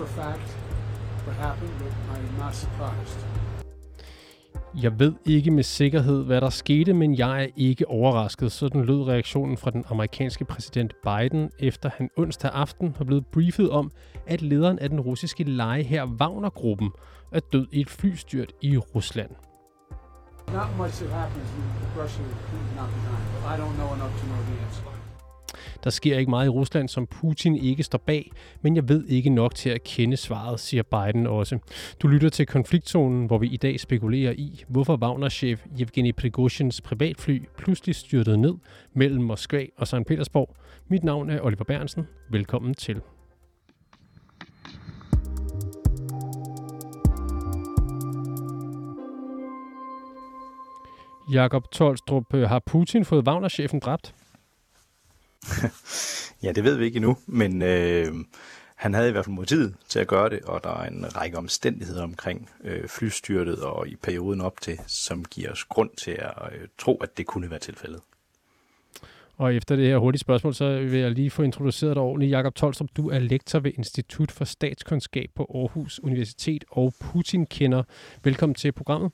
For fact what happened, but I'm not surprised. Jeg ved ikke med sikkerhed, hvad der skete, men jeg er ikke overrasket. Sådan lød reaktionen fra den amerikanske præsident Biden, efter han onsdag aften var blevet briefet om, at lederen af den russiske leje her Wagner-gruppen er død i et flystyrt i Rusland. Not much that happens in Russia is not behind, I don't know enough to know the answer. Der sker ikke meget i Rusland, som Putin ikke står bag, men jeg ved ikke nok til at kende svaret, siger Biden også. Du lytter til konfliktzonen, hvor vi i dag spekulerer i, hvorfor Wagner-chef Yevgeny Prigozhins privatfly pludselig styrtede ned mellem Moskva og St. Petersborg. Mit navn er Oliver Bernsen. Velkommen til. Jakob Tolstrup, har Putin fået Wagner-chefen dræbt? ja, det ved vi ikke endnu, men øh, han havde i hvert fald motivet til at gøre det, og der er en række omstændigheder omkring øh, flystyrtet og i perioden op til, som giver os grund til at øh, tro, at det kunne være tilfældet. Og efter det her hurtige spørgsmål, så vil jeg lige få introduceret dig ordentligt. Jakob Tolstrup, du er lektor ved Institut for Statskundskab på Aarhus Universitet og Putin-kender. Velkommen til programmet.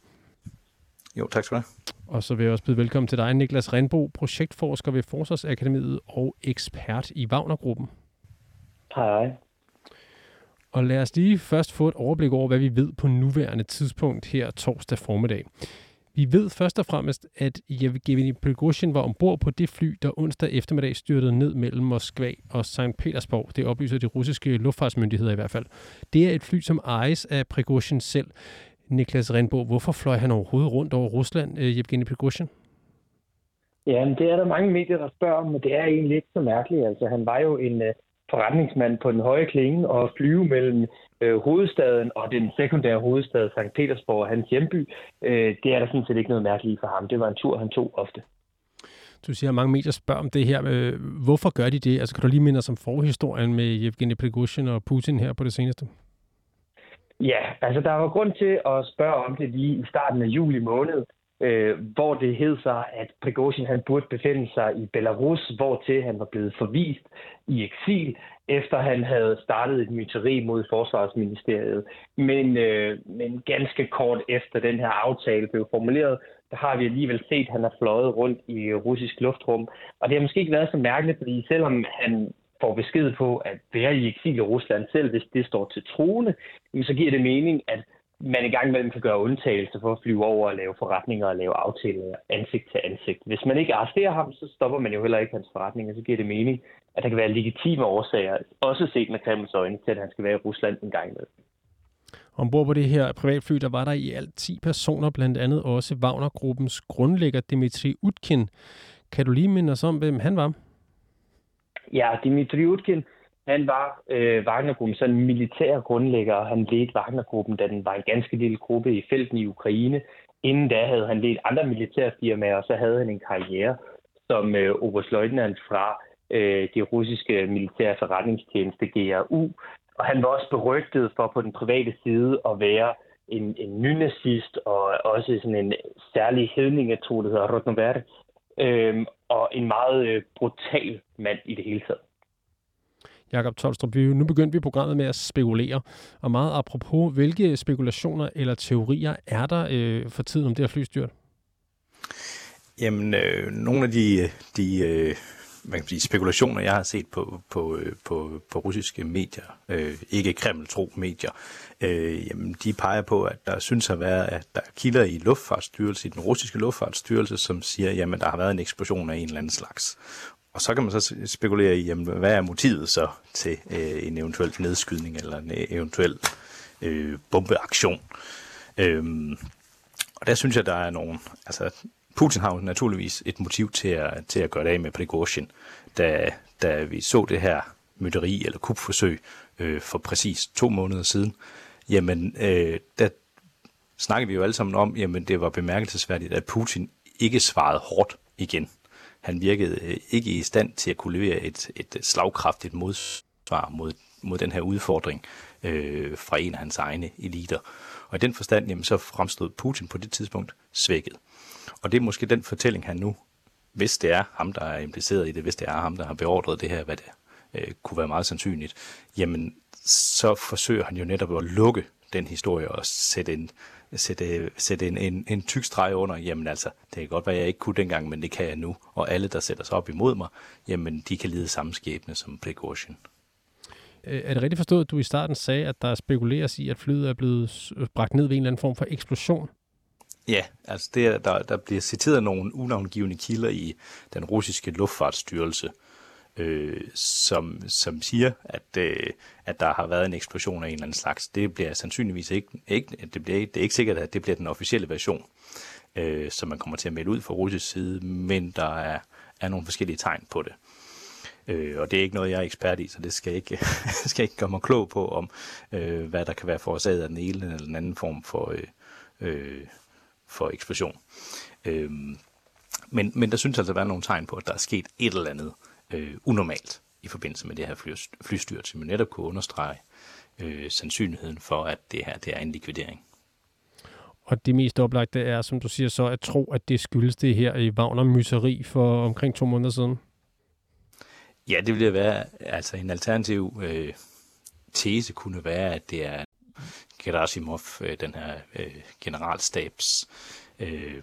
Jo, tak skal du have. Og så vil jeg også byde velkommen til dig, Niklas Renbo, projektforsker ved Forsvarsakademiet og ekspert i Wagner-gruppen. Hej. Og lad os lige først få et overblik over, hvad vi ved på nuværende tidspunkt her torsdag formiddag. Vi ved først og fremmest, at Yevgeny Prigozhin var ombord på det fly, der onsdag eftermiddag styrtede ned mellem Moskva og St. Petersborg. Det oplyser de russiske luftfartsmyndigheder i hvert fald. Det er et fly, som ejes af Prigozhin selv. Niklas Renbo, hvorfor fløj han overhovedet rundt over Rusland, øh, Yevgeny Prigozhin? Ja, men det er der mange medier, der spørger om, men det er egentlig ikke så mærkeligt. Altså, han var jo en uh, forretningsmand på den høje klinge og flyve mellem uh, hovedstaden og den sekundære hovedstad, St. Petersborg, hans hjemby. Uh, det er der sådan set ikke noget mærkeligt for ham. Det var en tur, han tog ofte. Du siger, at mange medier spørger om det her. Hvorfor gør de det? Altså, kan du lige minde os om forhistorien med Yevgeny Prigozhin og Putin her på det seneste? Ja, altså der var grund til at spørge om det lige i starten af juli måned, øh, hvor det hed sig, at Prigozhin han burde befinde sig i Belarus, hvor til han var blevet forvist i eksil, efter han havde startet et myteri mod Forsvarsministeriet. Men, øh, men ganske kort efter den her aftale blev formuleret, der har vi alligevel set, at han har fløjet rundt i russisk luftrum. Og det har måske ikke været så mærkeligt, fordi selvom han får besked på at være i eksil i Rusland selv, hvis det står til troende, så giver det mening, at man i gang imellem kan gøre undtagelser for at flyve over og lave forretninger og lave aftaler ansigt til ansigt. Hvis man ikke arresterer ham, så stopper man jo heller ikke hans forretninger, så giver det mening, at der kan være legitime årsager, også set med Kremls øjne, til at han skal være i Rusland en gang imellem. Ombord på det her privatfly, der var der i alt 10 personer, blandt andet også Wagner-gruppens grundlægger Dimitri Utkin. Kan du lige minde os om, hvem han var? Ja, Dimitri Utkin, han var øh, Wagnergruppens sådan militær grundlægger, og han ledte Wagnergruppen, da den var en ganske lille gruppe i felten i Ukraine. Inden da havde han ledt andre militærfirmaer, og så havde han en karriere som øh, oberstløjtnant fra øh, det russiske militære forretningstjeneste GRU. Og han var også berygtet for på den private side at være en, en nynazist og også sådan en særlig hedningetro, der hedder Rotnover, øhm, og en meget øh, brutal mand i det hele taget. Jakob Tolstrup, nu begyndte vi programmet med at spekulere, og meget apropos, hvilke spekulationer eller teorier er der øh, for tiden om det her flystyrt? Jamen, øh, nogle af de, de øh, man kan sige, spekulationer, jeg har set på, på, øh, på, på russiske medier, øh, ikke Kreml-tro medier, øh, jamen, de peger på, at der synes at være, at der er kilder i luftfartsstyrelse, i den russiske luftfartsstyrelse, som siger, jamen der har været en eksplosion af en eller anden slags. Og så kan man så spekulere i, jamen, hvad er motivet så til øh, en eventuel nedskydning eller en øh, eventuel øh, bombeaktion. Øh, og der synes jeg, der er nogle, altså Putin har jo naturligvis et motiv til at, til at gøre det af med Prigozhin, da, da vi så det her mytteri eller kupforsøg øh, for præcis to måneder siden. Jamen, øh, der snakkede vi jo alle sammen om, jamen det var bemærkelsesværdigt, at Putin ikke svarede hårdt igen. Han virkede øh, ikke i stand til at kunne levere et, et slagkraftigt modsvar mod, mod den her udfordring øh, fra en af hans egne eliter. Og i den forstand, jamen, så fremstod Putin på det tidspunkt svækket. Og det er måske den fortælling, han nu, hvis det er ham, der er impliceret i det, hvis det er ham, der har beordret det her, hvad det øh, kunne være meget sandsynligt, jamen så forsøger han jo netop at lukke den historie og sætte en, sætte, sætte en, en, en tyk streg under, jamen altså, det kan godt være, jeg ikke kunne dengang, men det kan jeg nu. Og alle, der sætter sig op imod mig, jamen de kan lide samme skæbne som Prigozhin. Øh, er det rigtigt forstået, at du i starten sagde, at der spekuleres i, at flyet er blevet øh, bragt ned ved en eller anden form for eksplosion? Ja, altså det er, der, der bliver citeret nogle unavngivende kilder i den russiske luftfartsstyrelse, øh, som, som siger, at, øh, at der har været en eksplosion af en eller anden slags. Det bliver sandsynligvis ikke, ikke, det, bliver, det er ikke sikkert, at det bliver den officielle version, øh, som man kommer til at melde ud fra russisk side, men der er, er nogle forskellige tegn på det. Øh, og det er ikke noget, jeg er ekspert i, så det skal ikke, skal ikke gøre mig klog på, om øh, hvad der kan være forårsaget af den ene eller den anden form for, øh, øh, for eksplosion. Øh, men, men der synes altså at være nogle tegn på, at der er sket et eller andet øh, unormalt i forbindelse med det her fly, flystyrt, som netop kunne understrege øh, sandsynligheden for, at det her det er en likvidering. Og det mest oplagte er, som du siger så, at tro, at det skyldes det her i Wagner-myseri for omkring to måneder siden. Ja, det ville være, altså en alternativ øh, tese kunne være, at det er Gerasimov, øh, den her øh, generalstabs øh,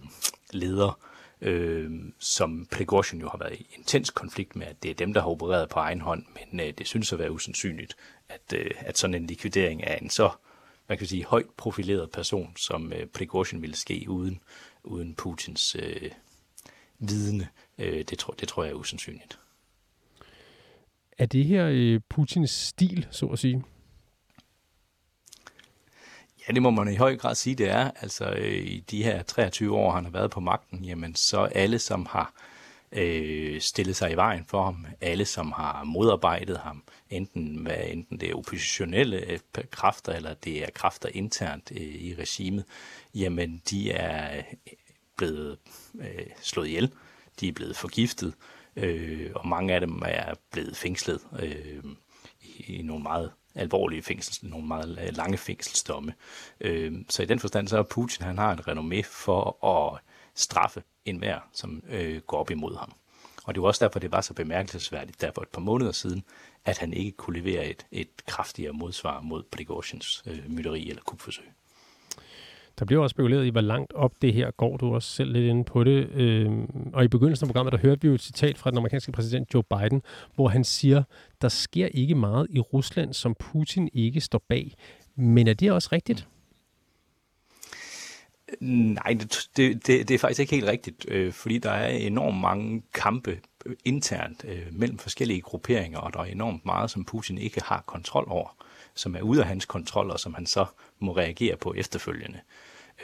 leder, øh, som Prigozhin jo har været i intens konflikt med, at det er dem, der har opereret på egen hånd, men øh, det synes at være usandsynligt, at, øh, at sådan en likvidering af en så man kan sige, højt profileret person, som øh, Prigozhin ville ske uden, uden Putins øh, vidne, øh, det, tror, det tror jeg er usandsynligt. Er det her øh, Putins stil, så at sige? Ja, det må man i høj grad sige, det er. Altså øh, i de her 23 år, han har været på magten, jamen så alle, som har øh, stillet sig i vejen for ham, alle, som har modarbejdet ham, enten, hvad, enten det er oppositionelle øh, kræfter, eller det er kræfter internt øh, i regimet, jamen de er øh, blevet øh, slået ihjel, de er blevet forgiftet, øh, øh, og mange af dem er blevet fængslet øh, i, i nogle meget alvorlige fængsels, nogle meget øh, lange fængselsdomme. Øh, så i den forstand så er Putin, han har et renommé for at straffe enhver, som øh, går op imod ham. Og det var også derfor, det var så bemærkelsesværdigt der for et par måneder siden, at han ikke kunne levere et, et kraftigere modsvar mod Prigozhins øh, mytteri eller kupforsøg. Der bliver også spekuleret i, hvor langt op det her går. Du også selv lidt inde på det. Øhm, og i begyndelsen af programmet, der hørte vi jo et citat fra den amerikanske præsident Joe Biden, hvor han siger, der sker ikke meget i Rusland, som Putin ikke står bag. Men er det også rigtigt? Nej, det, det, det, det er faktisk ikke helt rigtigt, øh, fordi der er enormt mange kampe øh, internt øh, mellem forskellige grupperinger, og der er enormt meget, som Putin ikke har kontrol over som er ude af hans kontrol, og som han så må reagere på efterfølgende.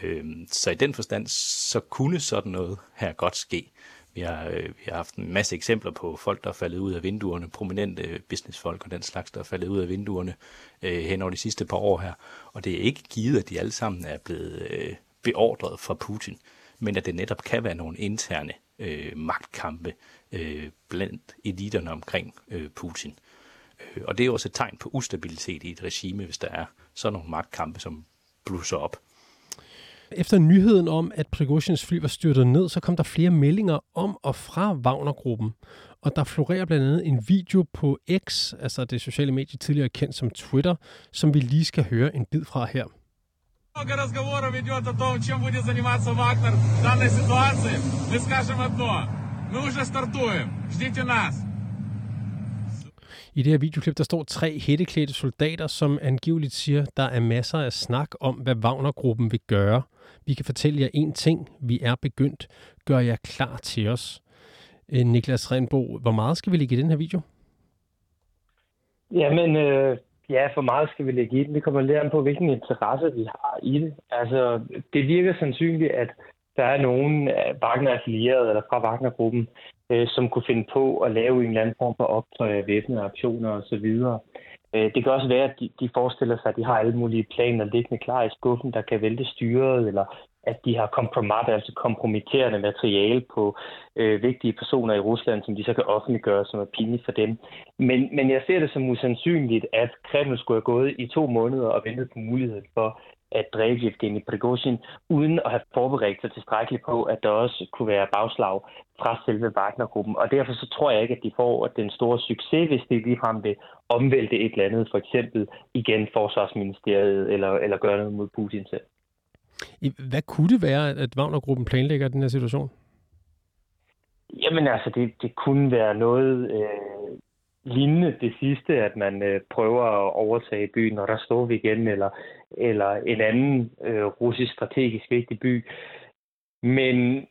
Øh, så i den forstand, så kunne sådan noget her godt ske. Vi har, øh, vi har haft en masse eksempler på folk, der er faldet ud af vinduerne, prominente businessfolk og den slags, der er faldet ud af vinduerne øh, hen over de sidste par år her. Og det er ikke givet, at de alle sammen er blevet øh, beordret fra Putin, men at det netop kan være nogle interne øh, magtkampe øh, blandt eliterne omkring øh, Putin. Øh, og det er også et tegn på ustabilitet i et regime, hvis der er sådan nogle magtkampe, som blusser op. Efter nyheden om, at Prigozhins fly var styrtet ned, så kom der flere meldinger om og fra Wagner-gruppen. Og der florerer blandt andet en video på X, altså det sociale medie tidligere kendt som Twitter, som vi lige skal høre en bid fra her. Много разговоров идет о том, чем будет заниматься Вагнер в данной ситуации. Мы скажем одно. Мы уже стартуем. Ждите нас. I det her videoklip, der står tre hætteklædte soldater, som angiveligt siger, der er masser af snak om, hvad Wagner-gruppen vil gøre. Vi kan fortælle jer én ting. Vi er begyndt. Gør jer klar til os. Øh, Niklas Renbo, hvor meget skal vi lægge i den her video? Jamen, øh, ja, for meget skal vi lægge i den. Det kommer lidt an på, hvilken interesse vi har i det. Altså, det virker sandsynligt, at der er nogen Wagner-affilierede eller fra Wagner-gruppen, øh, som kunne finde på at lave en eller anden form for optøj, væbnede aktioner osv. Øh, det kan også være, at de, de forestiller sig, at de har alle mulige planer liggende klar i skuffen, der kan vælte styret, eller at de har kompromat, altså kompromitterende materiale på øh, vigtige personer i Rusland, som de så kan offentliggøre, som er pinligt for dem. Men, men jeg ser det som usandsynligt, at Kreml skulle have gået i to måneder og ventet på muligheden for at dræbe Evgeni Prigozhin, uden at have forberedt sig tilstrækkeligt på, at der også kunne være bagslag fra selve Wagner-gruppen. Og derfor så tror jeg ikke, at de får den store succes, hvis de ligefrem vil omvælte et eller andet, for eksempel igen Forsvarsministeriet, eller, eller gøre noget mod Putin selv. Hvad kunne det være, at Wagner-gruppen planlægger den her situation? Jamen altså, det, det kunne være noget øh, lignende det sidste, at man øh, prøver at overtage byen, når der står vi igen, eller, eller en anden øh, russisk strategisk vigtig by. Men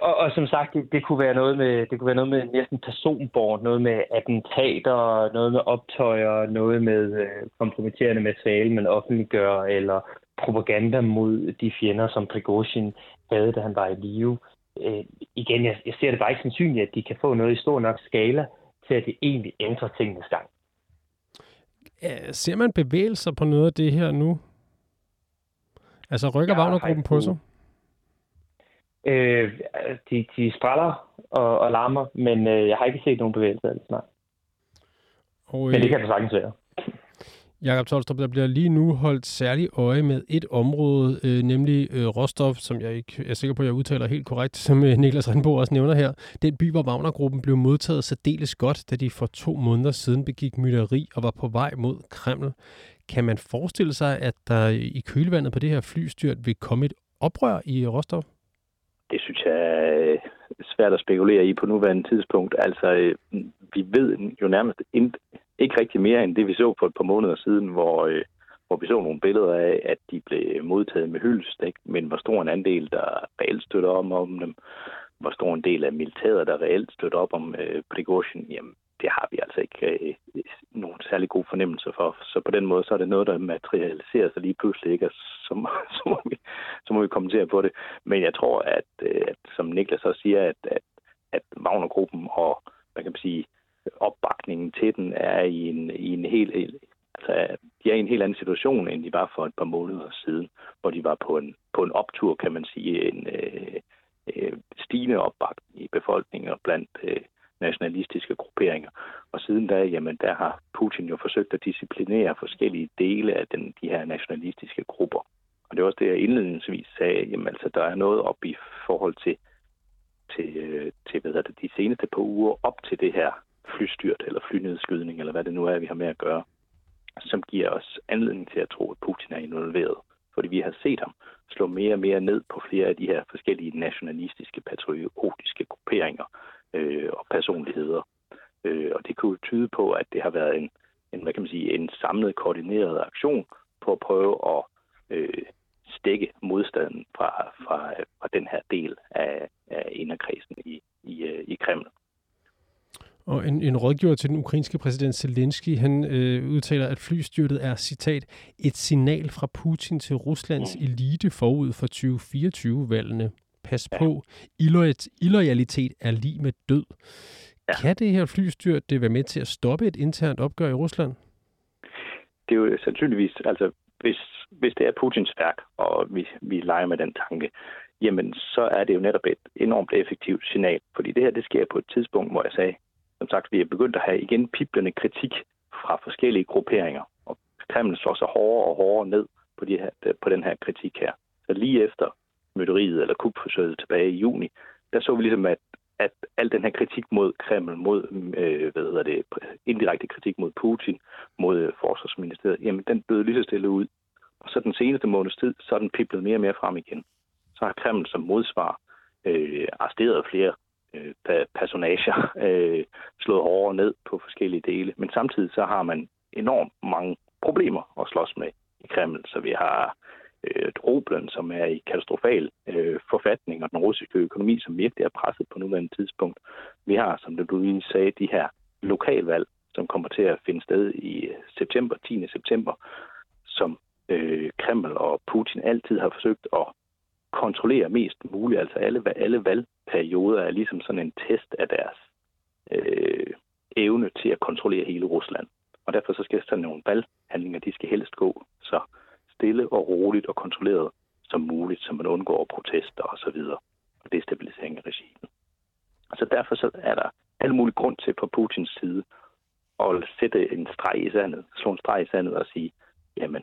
og, og som sagt, det, det, kunne være noget med det kunne være noget med næsten personbord, noget med attentater, noget med optøjer, noget med øh, kompromitterende materiale, man offentliggør, eller propaganda mod de fjender, som Prigozhin havde, da han var i live. Øh, igen, jeg, jeg ser det bare ikke sandsynligt, at de kan få noget i stor nok skala til, at det egentlig ændrer tingenes gang. Ser man bevægelser på noget af det her nu? Altså rykker Wagner-gruppen på sig? Øh, de, de spræller og, og larmer, men øh, jeg har ikke set nogen bevægelser alt snart. Og, øh, men det kan det sagtens være. Jakob Tolstrup, der bliver lige nu holdt særlig øje med et område, øh, nemlig øh, Rostov, som jeg ikke er sikker på, at jeg udtaler helt korrekt, som øh, Niklas Rindbo også nævner her. Den by, hvor Wagner-gruppen blev modtaget særdeles godt, da de for to måneder siden begik mytteri og var på vej mod Kreml. Kan man forestille sig, at der i kølvandet på det her flystyrt vil komme et oprør i Rostov? Det synes jeg er svært at spekulere i på nuværende tidspunkt. Altså, øh, vi ved jo nærmest ikke rigtig mere end det, vi så for et par måneder siden, hvor, øh, hvor vi så nogle billeder af, at de blev modtaget med hyldestik, men hvor stor en andel, der reelt støtter om, om dem, hvor stor en del af militæret, der reelt støtter op om øh, Prigozhin, jamen det har vi altså ikke øh, øh, nogen særlig god fornemmelse for. Så på den måde, så er det noget, der materialiserer sig lige pludselig, ikke? Altså, så, så, må vi, så må vi kommentere på det. Men jeg tror, at, øh, at som Niklas også siger, at, at, at Wagner-gruppen og, hvad kan man sige, opbakningen til den er i en, i en helt, altså, de er i en helt anden situation, end de var for et par måneder siden, hvor de var på en, på en optur, kan man sige, en øh, øh, stigende opbakning i befolkningen og blandt øh, nationalistiske grupperinger. Og siden da, jamen, der har Putin jo forsøgt at disciplinere forskellige dele af den, de her nationalistiske grupper. Og det er også det, jeg indledningsvis sagde, jamen altså, der er noget op i forhold til, til, øh, til hvad det, de seneste par uger op til det her flystyrt eller flynedskydning, eller hvad det nu er, vi har med at gøre, som giver os anledning til at tro, at Putin er involveret. Fordi vi har set ham slå mere og mere ned på flere af de her forskellige nationalistiske, patriotiske grupperinger øh, og personligheder. Øh, og det kunne tyde på, at det har været en, en, hvad kan man sige, en samlet, koordineret aktion på at prøve at øh, stikke modstanden fra, fra, fra den her del af, af inderkredsen i, i, øh, i Kreml. Og en, en rådgiver til den ukrainske præsident Zelensky, han øh, udtaler, at flystyrtet er, citat, et signal fra Putin til Ruslands mm. elite forud for 2024-valgene. Pas ja. på, illoyalitet er lige med død. Ja. Kan det her flystyrt det være med til at stoppe et internt opgør i Rusland? Det er jo sandsynligvis, altså hvis, hvis det er Putins værk, og vi, vi leger med den tanke, jamen så er det jo netop et enormt effektivt signal. Fordi det her, det sker på et tidspunkt, hvor jeg sagde, som sagt, vi er begyndt at have igen piblende kritik fra forskellige grupperinger, og Kreml slår sig hårdere og hårdere ned på, de her, på den her kritik her. Så lige efter mytteriet eller kupforsøget tilbage i juni, der så vi ligesom, at, at al den her kritik mod Kreml, mod øh, hvad hedder det, indirekte kritik mod Putin, mod øh, forsvarsministeriet, jamen den blev lige så stille ud. Og så den seneste måneds tid, så er den piblet mere og mere frem igen. Så har Kreml som modsvar øh, arresteret flere øh, personager, øh, slået hårdere ned på forskellige dele. Men samtidig så har man enormt mange problemer at slås med i Kreml. Så vi har øh, rublen, som er i katastrofal øh, forfatning, og den russiske økonomi, som virkelig er presset på nuværende tidspunkt. Vi har, som du lige sagde, de her lokalvalg, som kommer til at finde sted i øh, september, 10. september, som øh, Kreml og Putin altid har forsøgt at kontrollere mest muligt. Altså alle, alle valgperioder er ligesom sådan en test af deres øh, evne til at kontrollere hele Rusland. Og derfor så skal sådan nogle valghandlinger, de skal helst gå så stille og roligt og kontrolleret som muligt. så man undgår protester osv. og destabilisering af regimet. Så derfor så er der al mulig grund til på Putins side at sætte en streg i sandet, slå en streg i sandet og sige, jamen,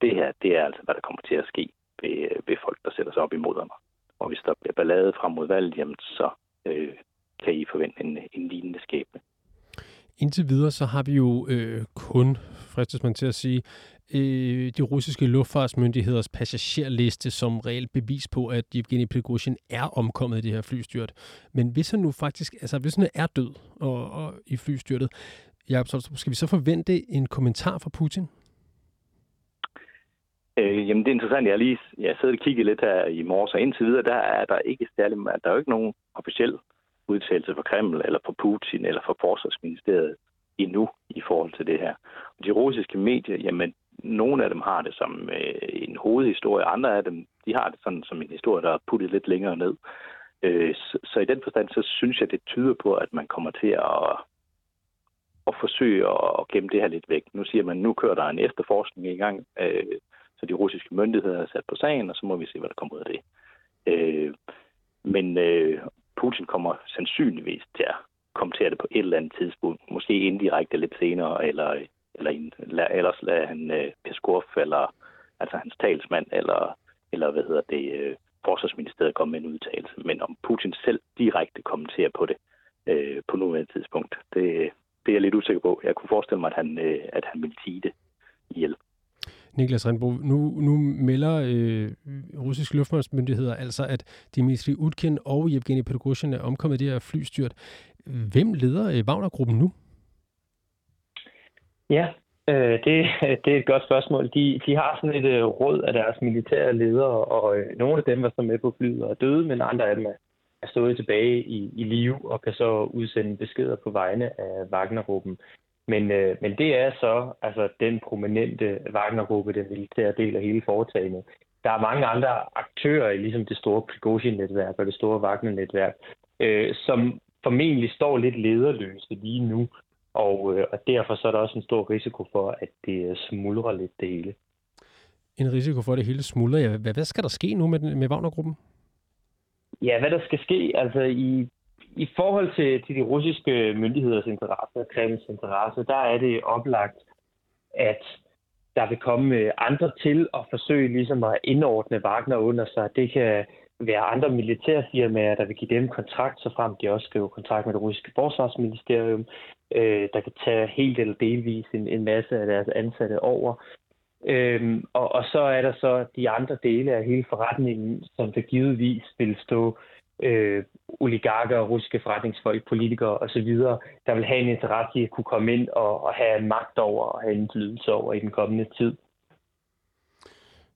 det her, det er altså, hvad der kommer til at ske ved, ved folk, der sætter sig op imod mig. Og hvis der bliver ballade frem mod valget, jamen, så øh, kan I forvente en, en lignende skæbne. Indtil videre så har vi jo øh, kun, fristes man til at sige, øh, de russiske luftfartsmyndigheders passagerliste som reelt bevis på, at Evgeni Prigozhin er omkommet i det her flystyrt. Men hvis han nu faktisk, altså hvis han er død og, og i flystyrtet, Jacob, så skal vi så forvente en kommentar fra Putin? Øh, jamen det er interessant, jeg har lige jeg sidder og kigget lidt her i morges, og indtil videre, der er der ikke særlig, der er jo ikke nogen officiel udtalelse fra Kreml, eller fra Putin, eller fra Forsvarsministeriet endnu i forhold til det her. Og de russiske medier, jamen nogle af dem har det som øh, en hovedhistorie, andre af dem, de har det sådan som en historie, der er puttet lidt længere ned. Øh, så, så i den forstand, så synes jeg, det tyder på, at man kommer til at, at forsøge at gemme det her lidt væk. Nu siger man, nu kører der en efterforskning i gang, øh, så de russiske myndigheder er sat på sagen, og så må vi se, hvad der kommer ud af det. Øh, men øh, Putin kommer sandsynligvis til at kommentere det på et eller andet tidspunkt. Måske indirekte lidt senere, eller, øh, eller en, ellers lader han øh, Peskov, eller altså hans talsmand, eller, eller hvad hedder det, øh, forsvarsministeriet komme med en udtalelse. Men om Putin selv direkte kommenterer på det øh, på nuværende tidspunkt, det, det er jeg lidt usikker på. Jeg kunne forestille mig, at han, øh, at han ville sige det ihjel. Niklas Rindbo, nu, nu melder øh, russiske luftfartsmyndigheder altså, at Dmitri Utkin og Evgeni Prigozhin er omkommet i det her flystyrt. Hvem leder øh, Wagner-gruppen nu? Ja, øh, det, det er et godt spørgsmål. De, de har sådan et øh, råd af deres militære ledere, og øh, nogle af dem var så med på flyet og døde, men andre af dem er, er stået tilbage i, i live og kan så udsende beskeder på vegne af Wagner-gruppen. Men, øh, men det er så altså den prominente Wagner-gruppe, den militære del af hele foretagendet. Der er mange andre aktører i ligesom det store Prigozhin-netværk og det store Wagner-netværk, øh, som formentlig står lidt lederløse lige nu. Og, øh, og derfor så er der også en stor risiko for, at det smuldrer lidt det hele. En risiko for, at det hele smuldrer. Ja, hvad, hvad skal der ske nu med, med Wagner-gruppen? Ja, hvad der skal ske, altså i i forhold til, til de russiske myndigheders interesse og Kremls interesse, der er det oplagt, at der vil komme andre til at forsøge ligesom at indordne Wagner under sig. Det kan være andre militærfirmaer, der vil give dem kontrakt, så frem de også skriver kontrakt med det russiske forsvarsministerium, øh, der kan tage helt eller delvis en, en masse af deres ansatte over. Øhm, og, og så er der så de andre dele af hele forretningen, som der givetvis vil stå øh, oligarker, russiske forretningsfolk, politikere osv., der vil have en interesse i at kunne komme ind og, og have en magt over og have indflydelse over i den kommende tid.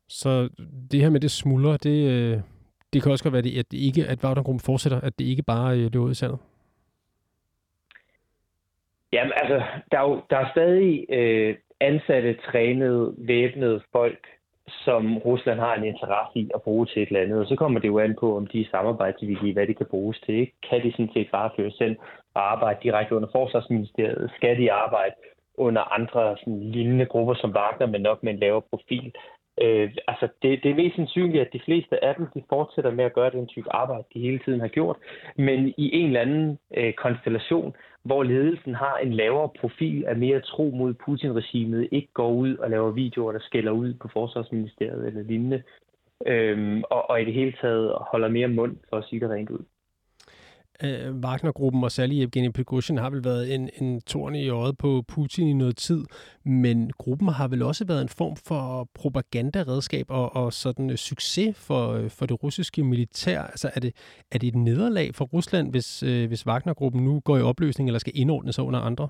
Så det her med det smuldrer, det, øh, det kan også godt være, det, at det ikke, at Wagnergruppen fortsætter, at det ikke bare øh, løber ud i sandet? Jamen altså, der er jo der er stadig øh, ansatte, trænede, væbnede folk, som Rusland har en interesse i at bruge til et eller andet. Og så kommer det jo an på, om de er samarbejdsvillige, hvad det kan bruges til. Ikke? Kan de sådan set bare føre selv og arbejde direkte under forsvarsministeriet? Skal de arbejde under andre sådan, lignende grupper som Wagner, men nok med en lavere profil? Øh, altså det, det er mest sandsynligt, at de fleste af dem de fortsætter med at gøre den type arbejde, de hele tiden har gjort, men i en eller anden øh, konstellation, hvor ledelsen har en lavere profil af mere tro mod Putin-regimet, ikke går ud og laver videoer, der skælder ud på forsvarsministeriet eller lignende, øh, og, og i det hele taget holder mere mund for at sige det rent ud øh, Wagner-gruppen og særligt Evgeni Prigozhin har vel været en, en torn i øjet på Putin i noget tid, men gruppen har vel også været en form for propagandaredskab og, og sådan øh, succes for, øh, for det russiske militær. Altså er det, er det et nederlag for Rusland, hvis, øh, hvis Wagner-gruppen nu går i opløsning eller skal indordne sig under andre?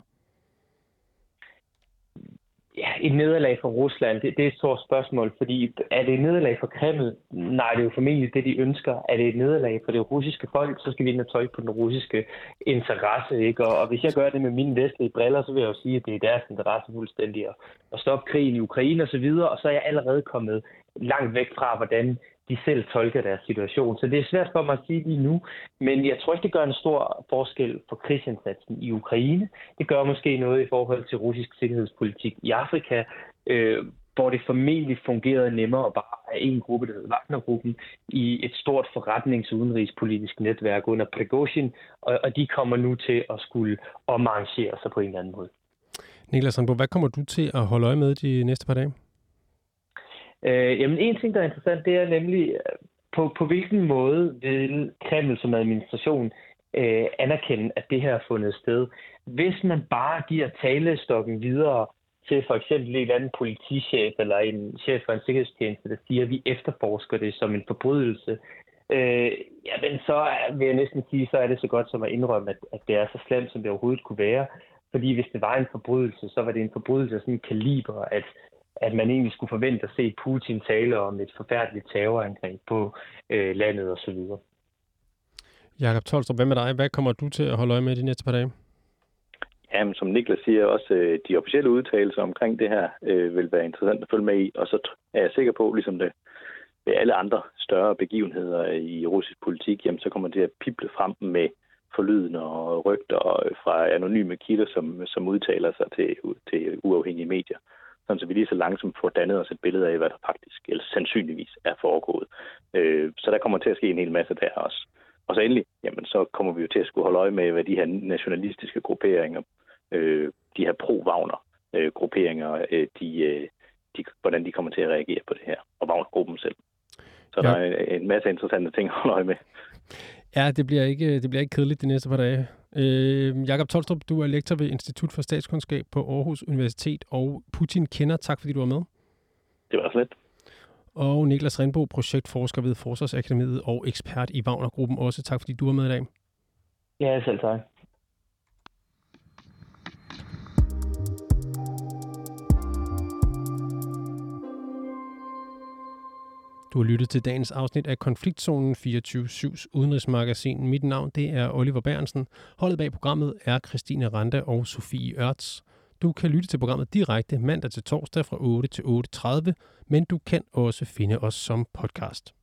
Ja, et nederlag for Rusland, det, det er et stort spørgsmål, fordi er det et nederlag for Kreml? Nej, det er jo formentlig det, de ønsker. Er det et nederlag for det russiske folk, så skal vi ind og tøjke på den russiske interesse. Ikke? Og, og hvis jeg gør det med mine vestlige briller, så vil jeg jo sige, at det er deres interesse fuldstændig at, at stoppe krigen i Ukraine osv., og, så videre, og så er jeg allerede kommet langt væk fra, hvordan de selv tolker deres situation. Så det er svært for mig at sige lige nu, men jeg tror ikke, det gør en stor forskel for krigsindsatsen i Ukraine. Det gør måske noget i forhold til russisk sikkerhedspolitik i Afrika, øh, hvor det formentlig fungerede nemmere bare af en gruppe, der hedder Wagner-gruppen, i et stort forretningsudenrigspolitisk netværk under Prigozhin, og, og de kommer nu til at skulle omarrangere sig på en eller anden måde. Niklas Sandbo, hvad kommer du til at holde øje med de næste par dage? Øh, jamen en ting, der er interessant, det er nemlig, øh, på, på hvilken måde vil Kreml som administration øh, anerkende, at det her er fundet sted. Hvis man bare giver talestokken videre til for eksempel en eller anden politichef eller en chef for en sikkerhedstjeneste, der siger, at vi efterforsker det som en forbrydelse, øh, jamen så vil jeg næsten sige, så er det så godt som at indrømme, at, at det er så slemt, som det overhovedet kunne være. Fordi hvis det var en forbrydelse, så var det en forbrydelse af sådan en kaliber, at, at man egentlig skulle forvente at se Putin tale om et forfærdeligt terrorangreb på øh, landet osv. Jakob Tolstrup, hvad med dig? Hvad kommer du til at holde øje med de næste par dage? Jamen, som Niklas siger, også øh, de officielle udtalelser omkring det her øh, vil være interessant at følge med i. Og så er jeg sikker på, ligesom det ved alle andre større begivenheder i russisk politik, jamen, så kommer det at pible frem med forlydende og rygter fra anonyme kilder, som, som udtaler sig til, til uafhængige medier. Sådan så vi lige så langsomt får dannet os et billede af, hvad der faktisk, eller sandsynligvis, er foregået. Øh, så der kommer til at ske en hel masse der også. Og så endelig, jamen, så kommer vi jo til at skulle holde øje med, hvad de her nationalistiske grupperinger, øh, de her pro-Wagner-grupperinger, øh, de, øh, de, hvordan de kommer til at reagere på det her, og Wagner-gruppen selv. Så ja. der er en masse interessante ting at holde øje med. Ja, det bliver ikke, det bliver ikke kedeligt de næste par dage. Øh, Jakob Tolstrup, du er lektor ved Institut for Statskundskab på Aarhus Universitet, og Putin kender. Tak fordi du var med. Det var så lidt. Og Niklas Rindbo, projektforsker ved Forsvarsakademiet og ekspert i Wagner-gruppen. Også tak fordi du var med i dag. Ja, selv tak. Du har lyttet til dagens afsnit af Konfliktzonen 24-7's udenrigsmagasin. Mit navn det er Oliver Bernsen. Holdet bag programmet er Christine Randa og Sofie Ørts. Du kan lytte til programmet direkte mandag til torsdag fra 8 til 8.30, men du kan også finde os som podcast.